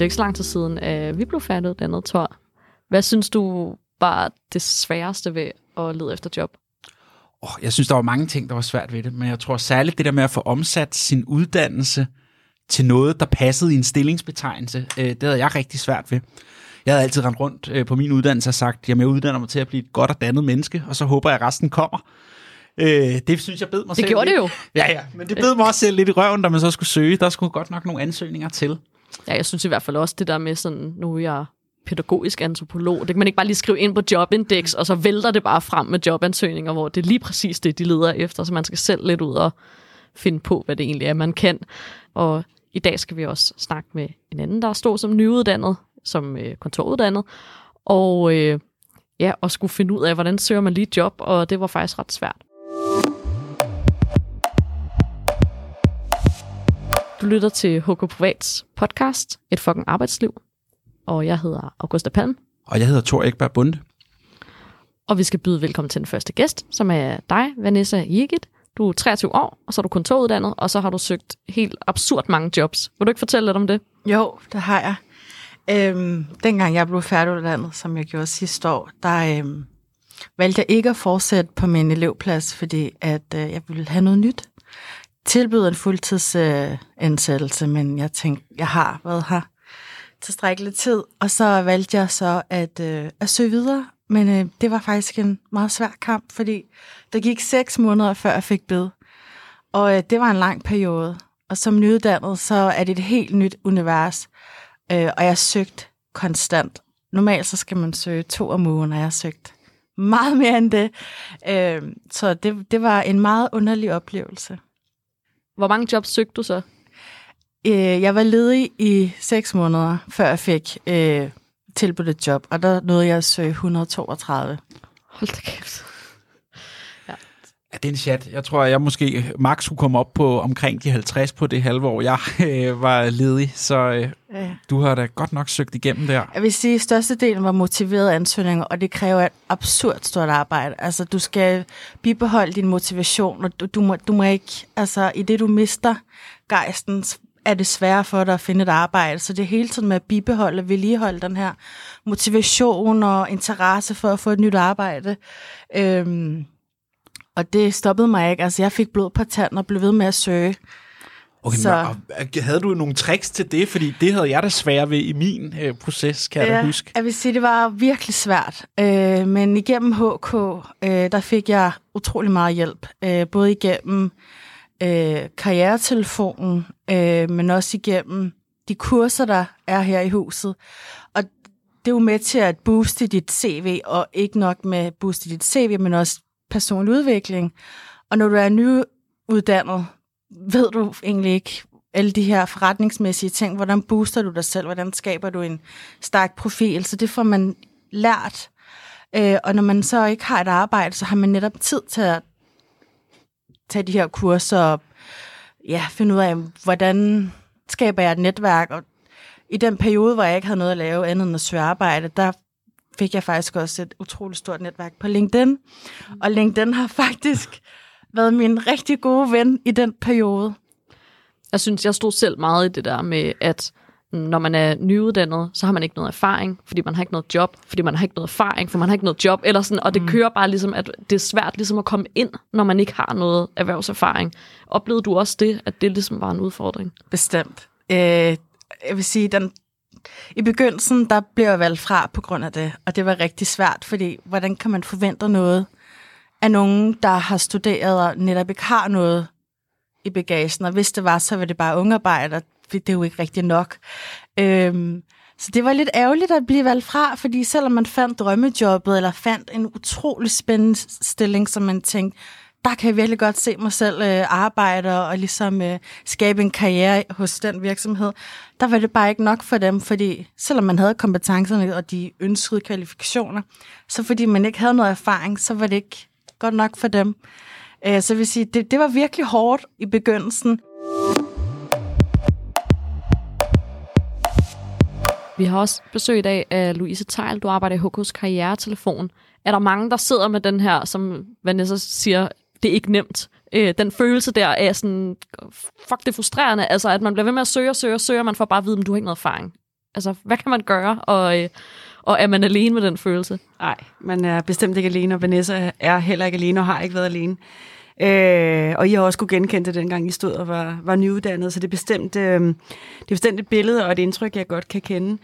det er ikke så lang tid siden, at vi blev færdiguddannet, tror Hvad synes du var det sværeste ved at lede efter job? Oh, jeg synes, der var mange ting, der var svært ved det, men jeg tror særligt det der med at få omsat sin uddannelse til noget, der passede i en stillingsbetegnelse, øh, det havde jeg rigtig svært ved. Jeg havde altid rendt rundt øh, på min uddannelse og sagt, jamen jeg uddanner mig til at blive et godt og dannet menneske, og så håber jeg, at resten kommer. Øh, det synes jeg bed mig det selv gjorde lidt. det jo. Ja, ja, men det bed mig også selv lidt i røven, da man så skulle søge. Der skulle godt nok nogle ansøgninger til. Ja, jeg synes i hvert fald også det der med sådan, nu er jeg pædagogisk antropolog. Det kan man ikke bare lige skrive ind på Jobindex, og så vælter det bare frem med jobansøgninger, hvor det er lige præcis det, de leder efter, så man skal selv lidt ud og finde på, hvad det egentlig er, man kan. Og i dag skal vi også snakke med en anden, der står som nyuddannet, som øh, kontoruddannet, og øh, ja, og skulle finde ud af, hvordan søger man lige job, og det var faktisk ret svært. Du lytter til HK Privats podcast, Et fucking arbejdsliv, og jeg hedder Augusta Palm, Og jeg hedder Thor Ekberg Bunde. og vi skal byde velkommen til den første gæst, som er dig, Vanessa Jigit. Du er 23 år, og så er du kontoruddannet, og så har du søgt helt absurd mange jobs. Vil du ikke fortælle lidt om det? Jo, det har jeg. Øhm, dengang jeg blev færdiguddannet, som jeg gjorde sidste år, der øhm, valgte jeg ikke at fortsætte på min elevplads, fordi at øh, jeg ville have noget nyt. Tilbød en fuldtidsansættelse, øh, men jeg tænkte, jeg har været her tilstrækkelig tid, og så valgte jeg så at, øh, at søge videre, men øh, det var faktisk en meget svær kamp, fordi der gik seks måneder, før jeg fik bed, og øh, det var en lang periode. Og som nyuddannet, så er det et helt nyt univers, øh, og jeg søgte konstant. Normalt så skal man søge to om ugen, og jeg har søgt meget mere end det. Øh, så det, det var en meget underlig oplevelse. Hvor mange jobs søgte du så? Øh, jeg var ledig i seks måneder, før jeg fik øh, tilbudt et job, og der nåede jeg at søge 132. Hold da kæft. Ja, det er en chat. Jeg tror, jeg måske max skulle komme op på omkring de 50 på det halve år, jeg øh, var ledig. Så øh, Ja. du har da godt nok søgt igennem der. Jeg vil sige, at størstedelen var motiverede ansøgninger, og det kræver et absurd stort arbejde. Altså, du skal bibeholde din motivation, og du, du, må, du må ikke, altså, i det du mister gejsten, er det sværere for dig at finde et arbejde. Så det er hele tiden med at bibeholde og vedligeholde den her motivation og interesse for at få et nyt arbejde. Øhm, og det stoppede mig ikke. Altså, jeg fik blod på tanden og blev ved med at søge. Okay, Så- og havde du nogle tricks til det? Fordi det havde jeg da svært ved i min øh, proces, kan jeg da huske. Jeg vil sige, det var virkelig svært. Øh, men igennem HK, øh, der fik jeg utrolig meget hjælp. Øh, både igennem øh, karrieretelefonen, øh, men også igennem de kurser, der er her i huset. Og det er jo med til at booste dit CV, og ikke nok med booste dit CV, men også personlig udvikling. Og når du er nyuddannet, ved du egentlig ikke alle de her forretningsmæssige ting. Hvordan booster du dig selv? Hvordan skaber du en stærk profil? Så det får man lært. Øh, og når man så ikke har et arbejde, så har man netop tid til at tage de her kurser og ja, finde ud af, hvordan skaber jeg et netværk. Og i den periode, hvor jeg ikke havde noget at lave andet end at søge arbejde, der fik jeg faktisk også et utroligt stort netværk på LinkedIn. Og LinkedIn har faktisk været min rigtig gode ven i den periode. Jeg synes, jeg stod selv meget i det der med, at når man er nyuddannet, så har man ikke noget erfaring, fordi man har ikke noget job, fordi man har ikke noget erfaring, for man har ikke noget job, eller sådan, og det mm. kører bare ligesom, at det er svært ligesom at komme ind, når man ikke har noget erhvervserfaring. Oplevede du også det, at det ligesom var en udfordring? Bestemt. Øh, jeg vil sige, den, i begyndelsen, der blev jeg valgt fra på grund af det, og det var rigtig svært, fordi hvordan kan man forvente noget af nogen, der har studeret og netop ikke har noget i bagagen, og hvis det var, så var det bare ungearbejder, det er jo ikke rigtig nok. Øhm, så det var lidt ærgerligt at blive valgt fra, fordi selvom man fandt drømmejobbet, eller fandt en utrolig spændende stilling, som man tænkte, der kan jeg virkelig godt se mig selv øh, arbejde og ligesom øh, skabe en karriere hos den virksomhed. Der var det bare ikke nok for dem, fordi selvom man havde kompetencerne og de ønskede kvalifikationer, så fordi man ikke havde noget erfaring, så var det ikke godt nok for dem. Øh, så jeg vil sige, det, det var virkelig hårdt i begyndelsen. Vi har også besøg i dag af Louise Tejl. Du arbejder i HK's karrieretelefon. Er der mange, der sidder med den her, som Vanessa siger, det er ikke nemt. Øh, den følelse der er sådan, fuck det er frustrerende, altså at man bliver ved med at søge og søge og søge, og man får bare at vide, at du har ikke noget erfaring. Altså, hvad kan man gøre, og, øh, og er man alene med den følelse? Nej, man er bestemt ikke alene, og Vanessa er heller ikke alene og har ikke været alene. Øh, og I har også kunne genkende det, dengang I stod og var, var nyuddannet, så det er, bestemt, øh, det er bestemt et billede og et indtryk, jeg godt kan kende.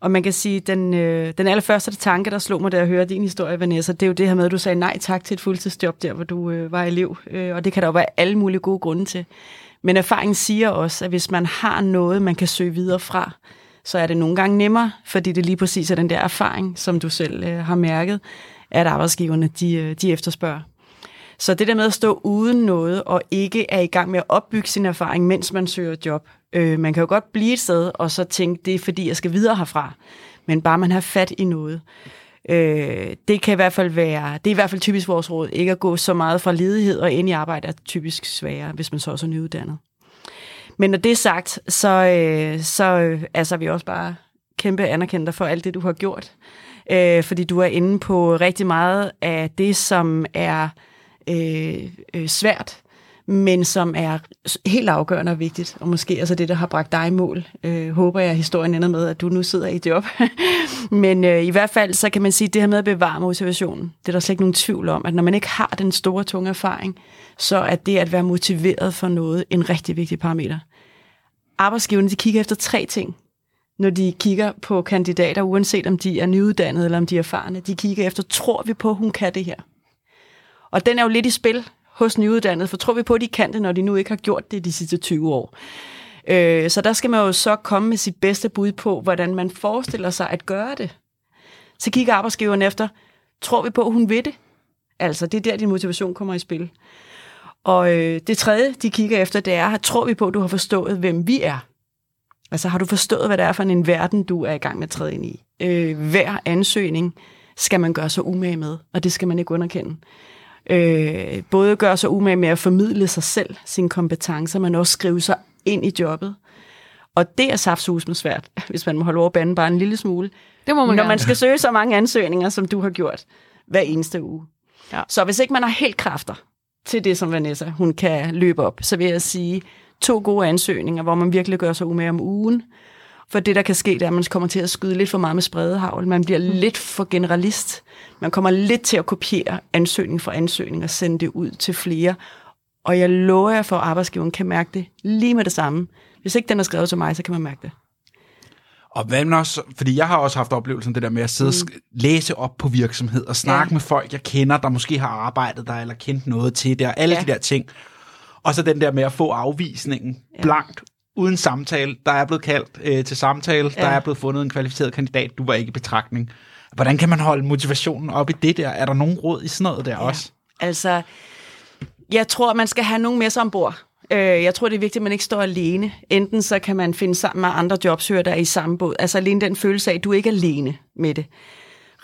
Og man kan sige, den, øh, den allerførste tanke, der slog mig, da jeg hørte din historie, Vanessa, det er jo det her med, at du sagde nej tak til et fuldtidsjob der, hvor du øh, var elev. Øh, og det kan der jo være alle mulige gode grunde til. Men erfaringen siger også, at hvis man har noget, man kan søge videre fra, så er det nogle gange nemmere, fordi det lige præcis er den der erfaring, som du selv øh, har mærket, at arbejdsgiverne de, øh, de efterspørger. Så det der med at stå uden noget, og ikke er i gang med at opbygge sin erfaring, mens man søger job. Øh, man kan jo godt blive et sted, og så tænke, det er fordi, jeg skal videre herfra. Men bare man har fat i noget. Øh, det kan i hvert fald være, det er i hvert fald typisk vores råd, ikke at gå så meget fra ledighed og ind i arbejde er typisk sværere, hvis man så også er nyuddannet. Men når det er sagt, så, øh, så øh, altså, vi også bare kæmpe anerkendte for alt det, du har gjort. Øh, fordi du er inde på rigtig meget af det, som er øh, øh, svært, men som er helt afgørende og vigtigt, og måske altså det, der har bragt dig i mål. Øh, håber jeg, at historien ender med, at du nu sidder i job. men øh, i hvert fald, så kan man sige, at det her med at bevare motivationen, det er der slet ikke nogen tvivl om, at når man ikke har den store, tunge erfaring, så er det at være motiveret for noget en rigtig vigtig parameter. Arbejdsgiverne, de kigger efter tre ting, når de kigger på kandidater, uanset om de er nyuddannede eller om de er erfarne. De kigger efter, tror vi på, hun kan det her? Og den er jo lidt i spil hos nyuddannede, for tror vi på, at de kan det, når de nu ikke har gjort det de sidste 20 år. Øh, så der skal man jo så komme med sit bedste bud på, hvordan man forestiller sig at gøre det. Så kigger arbejdsgiveren efter, tror vi på, at hun ved det? Altså, det er der, din motivation kommer i spil. Og øh, det tredje, de kigger efter, det er, tror vi på, at du har forstået, hvem vi er? Altså, har du forstået, hvad det er for en verden, du er i gang med at træde ind i? Øh, hver ansøgning skal man gøre sig umage med, og det skal man ikke underkende øh, både gøre sig umage med at formidle sig selv, sine kompetencer, men også skrive sig ind i jobbet. Og det er saftsusme svært, hvis man må holde over banen bare en lille smule. Det må man Når gerne. man skal søge så mange ansøgninger, som du har gjort hver eneste uge. Ja. Så hvis ikke man har helt kræfter til det, som Vanessa hun kan løbe op, så vil jeg sige to gode ansøgninger, hvor man virkelig gør sig umage om ugen. For det, der kan ske, det er, at man kommer til at skyde lidt for meget med spredehavl. Man bliver mm. lidt for generalist. Man kommer lidt til at kopiere ansøgning for ansøgning og sende det ud til flere. Og jeg lover jer for, at arbejdsgiveren kan mærke det lige med det samme. Hvis ikke den er skrevet til mig, så kan man mærke det. Og hvad man også, fordi jeg har også haft oplevelsen det der med at sidde mm. og læse op på virksomhed og snakke ja. med folk, jeg kender, der måske har arbejdet der eller kendt noget til det, og alle ja. de der ting. Og så den der med at få afvisningen ja. blankt, uden samtale. Der er blevet kaldt øh, til samtale, ja. der er blevet fundet en kvalificeret kandidat, du var ikke i betragtning. Hvordan kan man holde motivationen op i det der? Er der nogen råd i sådan noget der ja. også? Altså, jeg tror, man skal have nogen med sig ombord. Øh, jeg tror, det er vigtigt, at man ikke står alene. Enten så kan man finde sammen med andre jobsøgere, der er i samme båd. Altså alene den følelse af, at du ikke er alene med det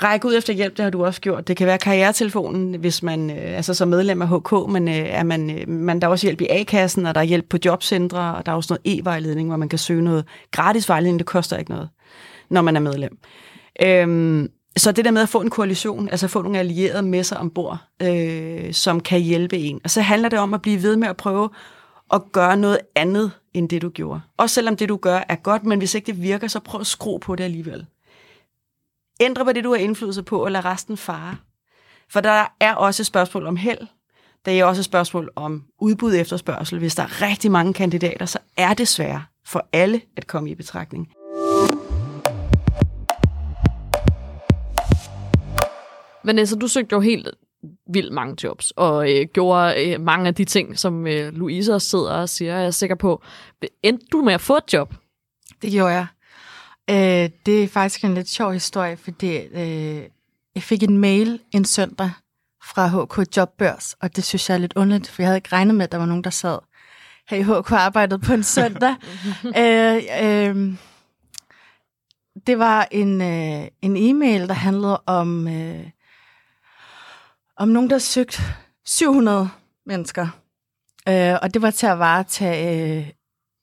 række ud efter hjælp, det har du også gjort. Det kan være karrieretelefonen, hvis man øh, altså som medlem af HK, men øh, er man, øh, man, der er også hjælp i A-kassen, og der er hjælp på jobcentre, og der er også noget e-vejledning, hvor man kan søge noget gratis vejledning. Det koster ikke noget, når man er medlem. Øhm, så det der med at få en koalition, altså få nogle allierede med sig ombord, øh, som kan hjælpe en. Og så handler det om at blive ved med at prøve at gøre noget andet, end det du gjorde. Også selvom det du gør er godt, men hvis ikke det virker, så prøv at skrue på det alligevel. Ændre på det, du har indflydelse på, og lad resten fare. For der er også et spørgsmål om held. Der er også et spørgsmål om udbud efterspørgsel. Hvis der er rigtig mange kandidater, så er det svært for alle at komme i betragtning. Vanessa, du søgte jo helt vildt mange jobs, og øh, gjorde øh, mange af de ting, som øh, Louise også sidder og siger, jeg er sikker på. Endte du med at få et job? Det gjorde jeg. Øh, det er faktisk en lidt sjov historie, fordi øh, jeg fik en mail en søndag fra HK Jobbørs, og det synes jeg er lidt underligt, for jeg havde ikke regnet med, at der var nogen, der sad her i HK arbejdet på en søndag. øh, øh, det var en, øh, en e-mail, der handlede om, øh, om nogen, der søgte 700 mennesker. Øh, og det var til at varetage øh,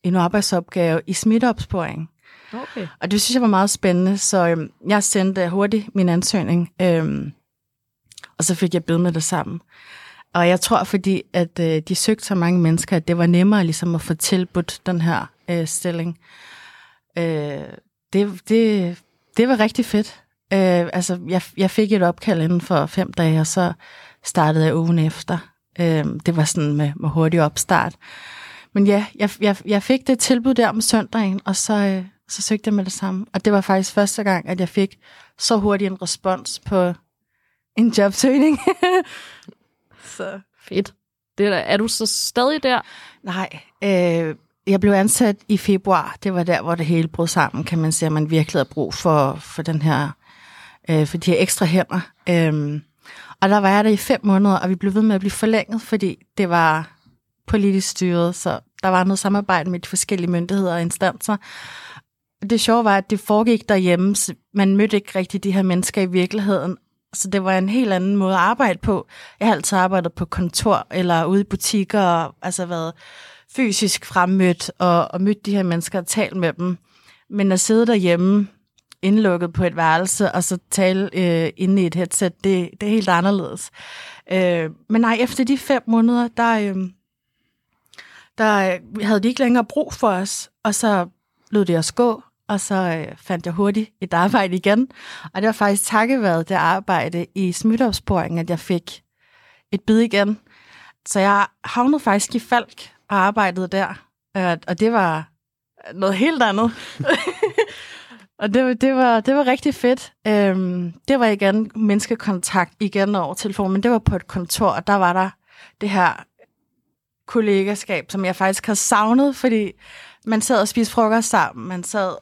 en arbejdsopgave i smitteopsporing. Okay. Og det synes jeg var meget spændende, så øhm, jeg sendte hurtigt min ansøgning, øhm, og så fik jeg bid med det sammen. Og jeg tror, fordi at øh, de søgte så mange mennesker, at det var nemmere ligesom at få tilbudt den her øh, stilling. Øh, det, det, det var rigtig fedt. Øh, altså, jeg, jeg fik et opkald inden for fem dage, og så startede jeg ugen efter. Øh, det var sådan med, med hurtig opstart. Men ja, jeg, jeg, jeg fik det tilbud der om søndagen, og så, øh, så søgte jeg med det samme. Og det var faktisk første gang, at jeg fik så hurtig en respons på en jobsøgning. så fedt. Det er, er du så stadig der? Nej, øh, jeg blev ansat i februar. Det var der, hvor det hele brød sammen, kan man sige, at man virkelig havde brug for, for den her, øh, for de her ekstra hænder. Øh, og der var jeg der i fem måneder, og vi blev ved med at blive forlænget, fordi det var politisk styret, så der var noget samarbejde med de forskellige myndigheder og instanser. Det sjove var, at det foregik derhjemme. Så man mødte ikke rigtig de her mennesker i virkeligheden. Så det var en helt anden måde at arbejde på. Jeg har altid arbejdet på kontor eller ude i butikker og altså været fysisk fremmødt og, og mødt de her mennesker og talt med dem. Men at sidde derhjemme indlukket på et værelse og så tale øh, inde i et headset, det, det er helt anderledes. Øh, men nej, efter de fem måneder, der, øh, der øh, havde de ikke længere brug for os, og så lød det os gå, og så øh, fandt jeg hurtigt et arbejde igen. Og det var faktisk takket være det arbejde i smitteopsporing, at jeg fik et bid igen. Så jeg havnede faktisk i Falk og arbejdede der, øh, og det var noget helt andet. og det, det, var, det var rigtig fedt. Øhm, det var igen menneskekontakt igen over telefon, men det var på et kontor, og der var der det her kollegaskab, som jeg faktisk har savnet, fordi man sad og spiste frokost sammen, man sad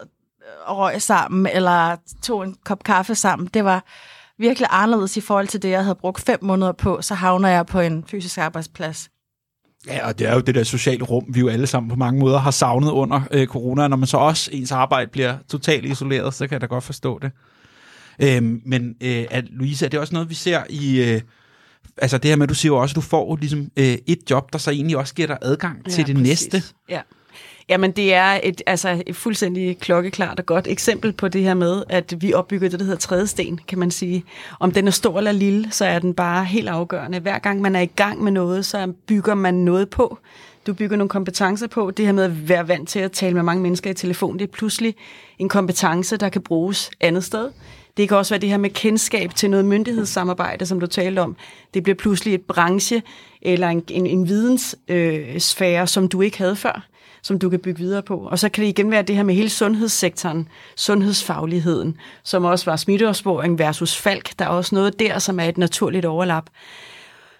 og røg sammen, eller tog en kop kaffe sammen. Det var virkelig anderledes i forhold til det, jeg havde brugt fem måneder på, så havner jeg på en fysisk arbejdsplads. Ja, og det er jo det der sociale rum, vi jo alle sammen på mange måder har savnet under øh, corona. Når man så også ens arbejde bliver totalt isoleret, så kan jeg da godt forstå det. Øhm, men øh, at, Louise, er det også noget, vi ser i... Øh, altså det her med, at du siger jo også, at du får ligesom øh, et job, der så egentlig også giver dig adgang ja, til det præcis. næste. Ja. Jamen, det er et, altså, et fuldstændig klokkeklart og godt eksempel på det her med, at vi opbygger det, der hedder tredje sten, kan man sige. Om den er stor eller lille, så er den bare helt afgørende. Hver gang man er i gang med noget, så bygger man noget på. Du bygger nogle kompetencer på. Det her med at være vant til at tale med mange mennesker i telefon, det er pludselig en kompetence, der kan bruges andet sted. Det kan også være det her med kendskab til noget myndighedssamarbejde, som du talte om. Det bliver pludselig et branche eller en, en, en videnssfære, øh, som du ikke havde før som du kan bygge videre på. Og så kan det igen være det her med hele sundhedssektoren, sundhedsfagligheden, som også var smitteopsporing versus falk. Der er også noget der, som er et naturligt overlap.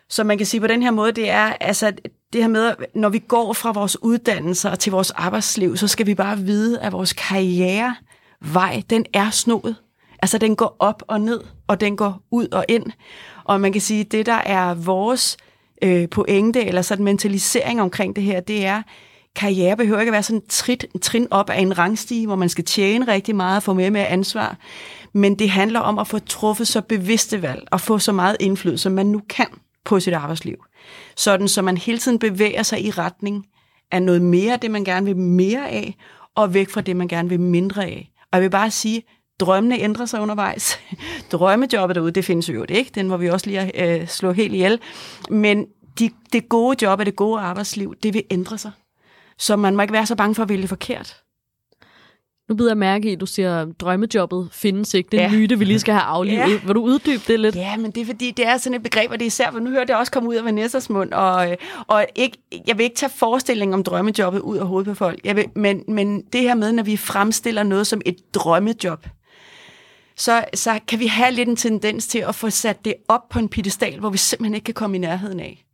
Så man kan sige på den her måde, det er altså det her med, når vi går fra vores uddannelser til vores arbejdsliv, så skal vi bare vide, at vores karrierevej, den er snoet. Altså den går op og ned, og den går ud og ind. Og man kan sige, det der er vores øh, pointe, eller sådan mentalisering omkring det her, det er, karriere behøver ikke at være sådan trit, trin op af en rangstige, hvor man skal tjene rigtig meget og få mere med ansvar. Men det handler om at få truffet så bevidste valg og få så meget indflydelse, som man nu kan på sit arbejdsliv. Sådan, så man hele tiden bevæger sig i retning af noget mere af det, man gerne vil mere af, og væk fra det, man gerne vil mindre af. Og jeg vil bare sige, drømmene ændrer sig undervejs. Drømmejobbet derude, det findes jo ikke. Den må vi også lige øh, slå helt ihjel. Men de, det gode job og det gode arbejdsliv, det vil ændre sig. Så man må ikke være så bange for at vælge forkert. Nu bider jeg mærke i, at du siger, at drømmejobbet findes ikke. Det er ja. en myte, vi lige skal have aflivet. Ja. Vil du uddybe det lidt? Ja, men det er fordi, det er sådan et begreb, og det er især, for nu hører det også komme ud af Vanessas mund, og, og ikke, jeg vil ikke tage forestillingen om drømmejobbet ud af hovedet på folk. Jeg vil, men, men det her med, når vi fremstiller noget som et drømmejob, så, så kan vi have lidt en tendens til at få sat det op på en pedestal, hvor vi simpelthen ikke kan komme i nærheden af.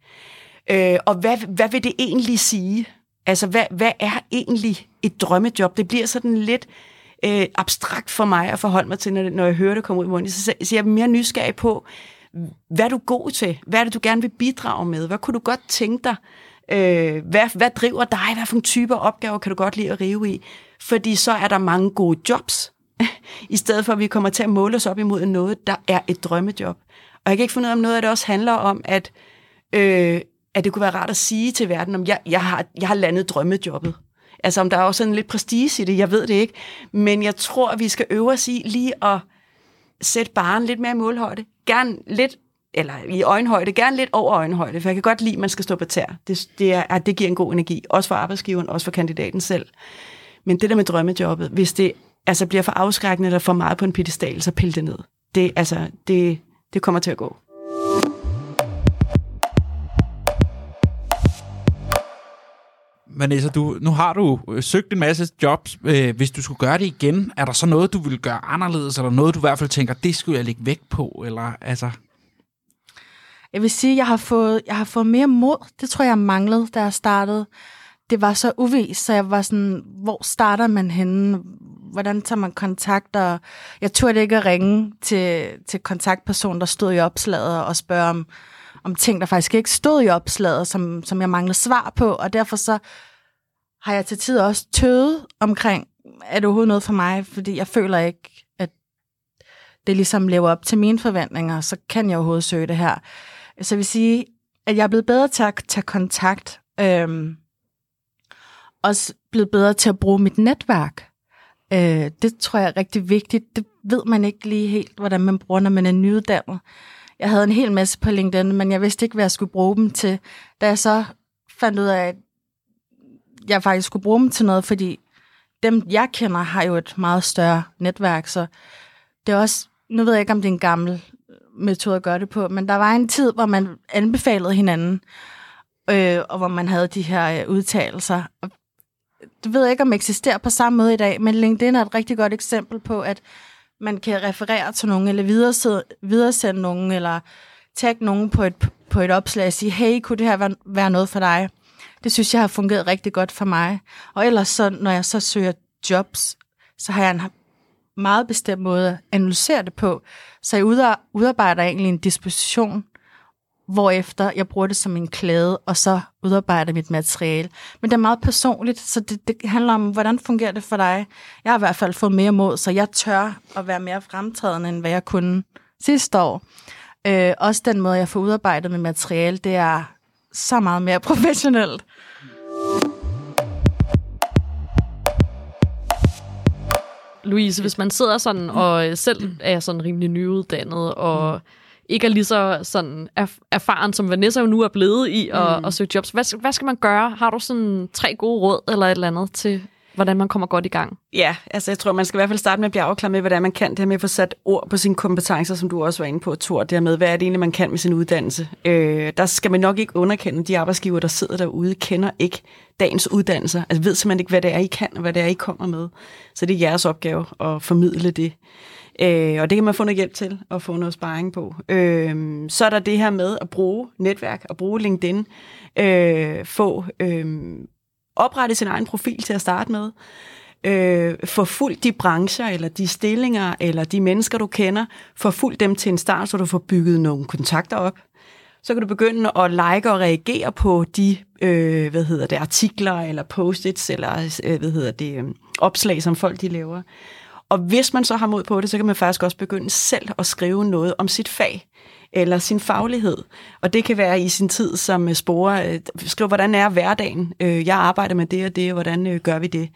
Øh, og hvad, hvad vil det egentlig sige? Altså, hvad, hvad er egentlig et drømmejob? Det bliver sådan lidt øh, abstrakt for mig at forholde mig til, når, når jeg hører det komme ud i munden. Så, så jeg er mere nysgerrig på, hvad er du god til? Hvad er det, du gerne vil bidrage med? Hvad kunne du godt tænke dig? Øh, hvad, hvad driver dig? Hvad for en type opgaver kan du godt lide at rive i? Fordi så er der mange gode jobs, i stedet for at vi kommer til at måle os op imod noget, der er et drømmejob. Og jeg kan ikke finde ud af, om noget af det også handler om, at øh, at det kunne være rart at sige til verden, om jeg, jeg, har, jeg har landet drømmejobbet. Altså om der er også sådan lidt prestige i det, jeg ved det ikke. Men jeg tror, at vi skal øve os i lige at sætte barn lidt mere i målhøjde. Gerne lidt, eller i øjenhøjde, gerne lidt over øjenhøjde, for jeg kan godt lide, at man skal stå på tær. Det, det, er, at det giver en god energi, også for arbejdsgiveren, også for kandidaten selv. Men det der med drømmejobbet, hvis det altså bliver for afskrækkende eller for meget på en pedestal, så pil det ned. Det, altså, det, det kommer til at gå. Vanessa, du, nu har du øh, søgt en masse jobs. Øh, hvis du skulle gøre det igen, er der så noget, du ville gøre anderledes, eller noget, du i hvert fald tænker, det skulle jeg lægge vægt på? Eller, altså... Jeg vil sige, jeg har fået, jeg har fået mere mod. Det tror jeg manglede, da jeg startede. Det var så uvist, så jeg var sådan, hvor starter man henne? Hvordan tager man kontakt? Og jeg turde ikke at ringe til, til kontaktpersonen, der stod i opslaget og spørge om, om ting, der faktisk ikke stod i opslaget, som, som jeg mangler svar på. Og derfor så har jeg til tider også tøvet omkring, er det overhovedet noget for mig? Fordi jeg føler ikke, at det ligesom lever op til mine forventninger, så kan jeg overhovedet søge det her. Så jeg vil sige, at jeg er blevet bedre til at tage kontakt. Øhm, også blevet bedre til at bruge mit netværk. Øh, det tror jeg er rigtig vigtigt. Det ved man ikke lige helt, hvordan man bruger, når man er nyuddannet. Jeg havde en hel masse på LinkedIn, men jeg vidste ikke, hvad jeg skulle bruge dem til. Da jeg så fandt ud af, at jeg faktisk skulle bruge dem til noget, fordi dem, jeg kender, har jo et meget større netværk, så det er også, nu ved jeg ikke, om det er en gammel metode at gøre det på, men der var en tid, hvor man anbefalede hinanden, øh, og hvor man havde de her øh, udtalelser. Og det ved jeg ikke, om det eksisterer på samme måde i dag, men LinkedIn er et rigtig godt eksempel på, at man kan referere til nogen, eller videresende, videresende nogen, eller tagge nogen på et, på et opslag og sige, hey, kunne det her være, være noget for dig? Det synes jeg har fungeret rigtig godt for mig. Og ellers så, når jeg så søger jobs, så har jeg en meget bestemt måde at analysere det på. Så jeg udarbejder egentlig en disposition, hvorefter jeg bruger det som en klæde, og så udarbejder mit materiale. Men det er meget personligt, så det, det handler om, hvordan fungerer det for dig. Jeg har i hvert fald fået mere mod, så jeg tør at være mere fremtrædende, end hvad jeg kunne sidste år. Øh, også den måde, jeg får udarbejdet med materiale, det er så meget mere professionelt. Louise, hvis man sidder sådan og selv er sådan rimelig nyuddannet og ikke er lige så sådan erfaren, som Vanessa jo nu er blevet i at, mm. at søge jobs. Hvad, hvad skal man gøre? Har du sådan tre gode råd eller et eller andet til, hvordan man kommer godt i gang? Ja, altså jeg tror, man skal i hvert fald starte med at blive afklaret med, hvordan man kan det her med at få sat ord på sine kompetencer, som du også var inde på, Thor. Det her med, hvad er det egentlig, man kan med sin uddannelse? Øh, der skal man nok ikke underkende, de arbejdsgiver, der sidder derude, kender ikke dagens uddannelser. Altså ved simpelthen ikke, hvad det er, I kan, og hvad det er, I kommer med. Så det er jeres opgave at formidle det. Øh, og det kan man få noget hjælp til og få noget sparring på. Øh, så er der det her med at bruge netværk, og bruge LinkedIn, øh, få øh, oprette sin egen profil til at starte med, øh, få fuldt de brancher, eller de stillinger, eller de mennesker, du kender, få fuldt dem til en start, så du får bygget nogle kontakter op. Så kan du begynde at like og reagere på de øh, hvad hedder det, artikler, eller post-its, eller øh, hvad hedder det, øh, opslag, som folk de laver. Og hvis man så har mod på det, så kan man faktisk også begynde selv at skrive noget om sit fag eller sin faglighed. Og det kan være i sin tid som øh, sporer. Øh, skriv, hvordan er hverdagen? Øh, jeg arbejder med det og det, og hvordan gør vi det?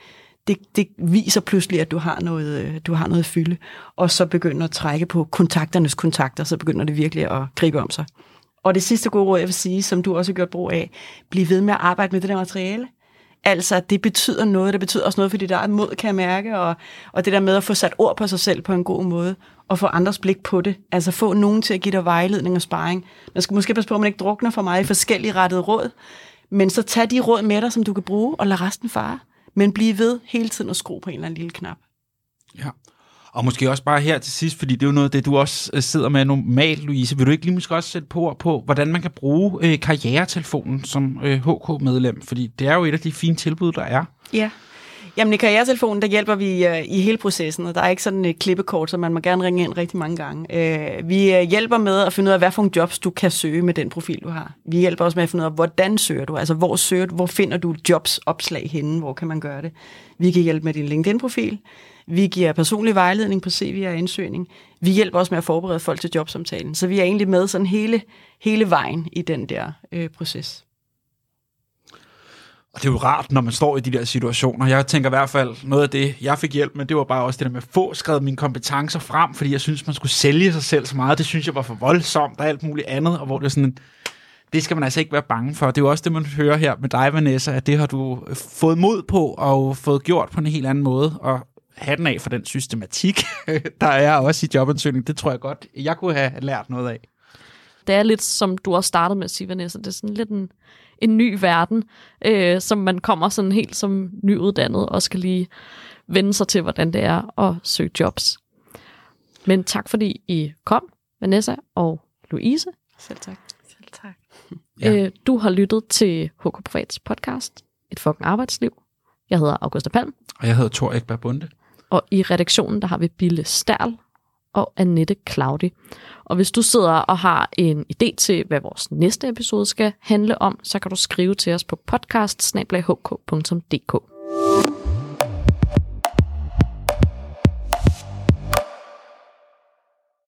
Det, det viser pludselig, at du har noget, du har noget fylde. Og så begynder at trække på kontakternes kontakter, så begynder det virkelig at gribe om sig. Og det sidste gode råd, jeg vil sige, som du også har gjort brug af, bliv ved med at arbejde med det der materiale. Altså, det betyder noget. Det betyder også noget for dit eget mod, kan jeg mærke. Og, og det der med at få sat ord på sig selv på en god måde, og få andres blik på det. Altså få nogen til at give dig vejledning og sparring. Man skal måske passe på, at man ikke drukner for meget i forskellige rettede råd. Men så tag de råd med dig, som du kan bruge, og lad resten fare. Men bliv ved hele tiden at skrue på en eller anden lille knap. Ja. Og måske også bare her til sidst, fordi det er jo noget af det, du også øh, sidder med normalt, Louise. Vil du ikke lige måske også sætte på, på hvordan man kan bruge øh, karrieretelefonen som øh, HK-medlem? Fordi det er jo et af de fine tilbud, der er. Ja. Jamen i karrieretelefonen, der hjælper vi øh, i hele processen, og der er ikke sådan et klippekort, så man må gerne ringe ind rigtig mange gange. Øh, vi øh, hjælper med at finde ud af, hvad for jobs du kan søge med den profil, du har. Vi hjælper også med at finde ud af, hvordan søger du, altså hvor søger du, hvor finder du jobsopslag henne, hvor kan man gøre det. Vi kan hjælpe med din LinkedIn-profil, vi giver personlig vejledning på CV og ansøgning. Vi hjælper også med at forberede folk til jobsamtalen. Så vi er egentlig med sådan hele, hele vejen i den der øh, proces. Og det er jo rart, når man står i de der situationer. Jeg tænker i hvert fald, noget af det, jeg fik hjælp med, det var bare også det der med at få skrevet mine kompetencer frem, fordi jeg synes, man skulle sælge sig selv så meget. Det synes jeg var for voldsomt og alt muligt andet, og hvor det er sådan, det skal man altså ikke være bange for. Det er jo også det, man hører her med dig, Vanessa, at det har du fået mod på og fået gjort på en helt anden måde. Og hatten af for den systematik, der er også i jobansøgning. Det tror jeg godt, jeg kunne have lært noget af. Det er lidt, som du også startede med at sige, Vanessa, det er sådan lidt en, en ny verden, øh, som man kommer sådan helt som nyuddannet og skal lige vende sig til, hvordan det er at søge jobs. Men tak fordi I kom, Vanessa og Louise. Selv tak. Selv tak. Ja. Øh, du har lyttet til HK Privats podcast, Et fucking arbejdsliv. Jeg hedder Augusta Palm, Og jeg hedder Thor Ekberg Bunde og i redaktionen der har vi Bille Stærl og Annette Claudi. Og hvis du sidder og har en idé til, hvad vores næste episode skal handle om, så kan du skrive til os på podcast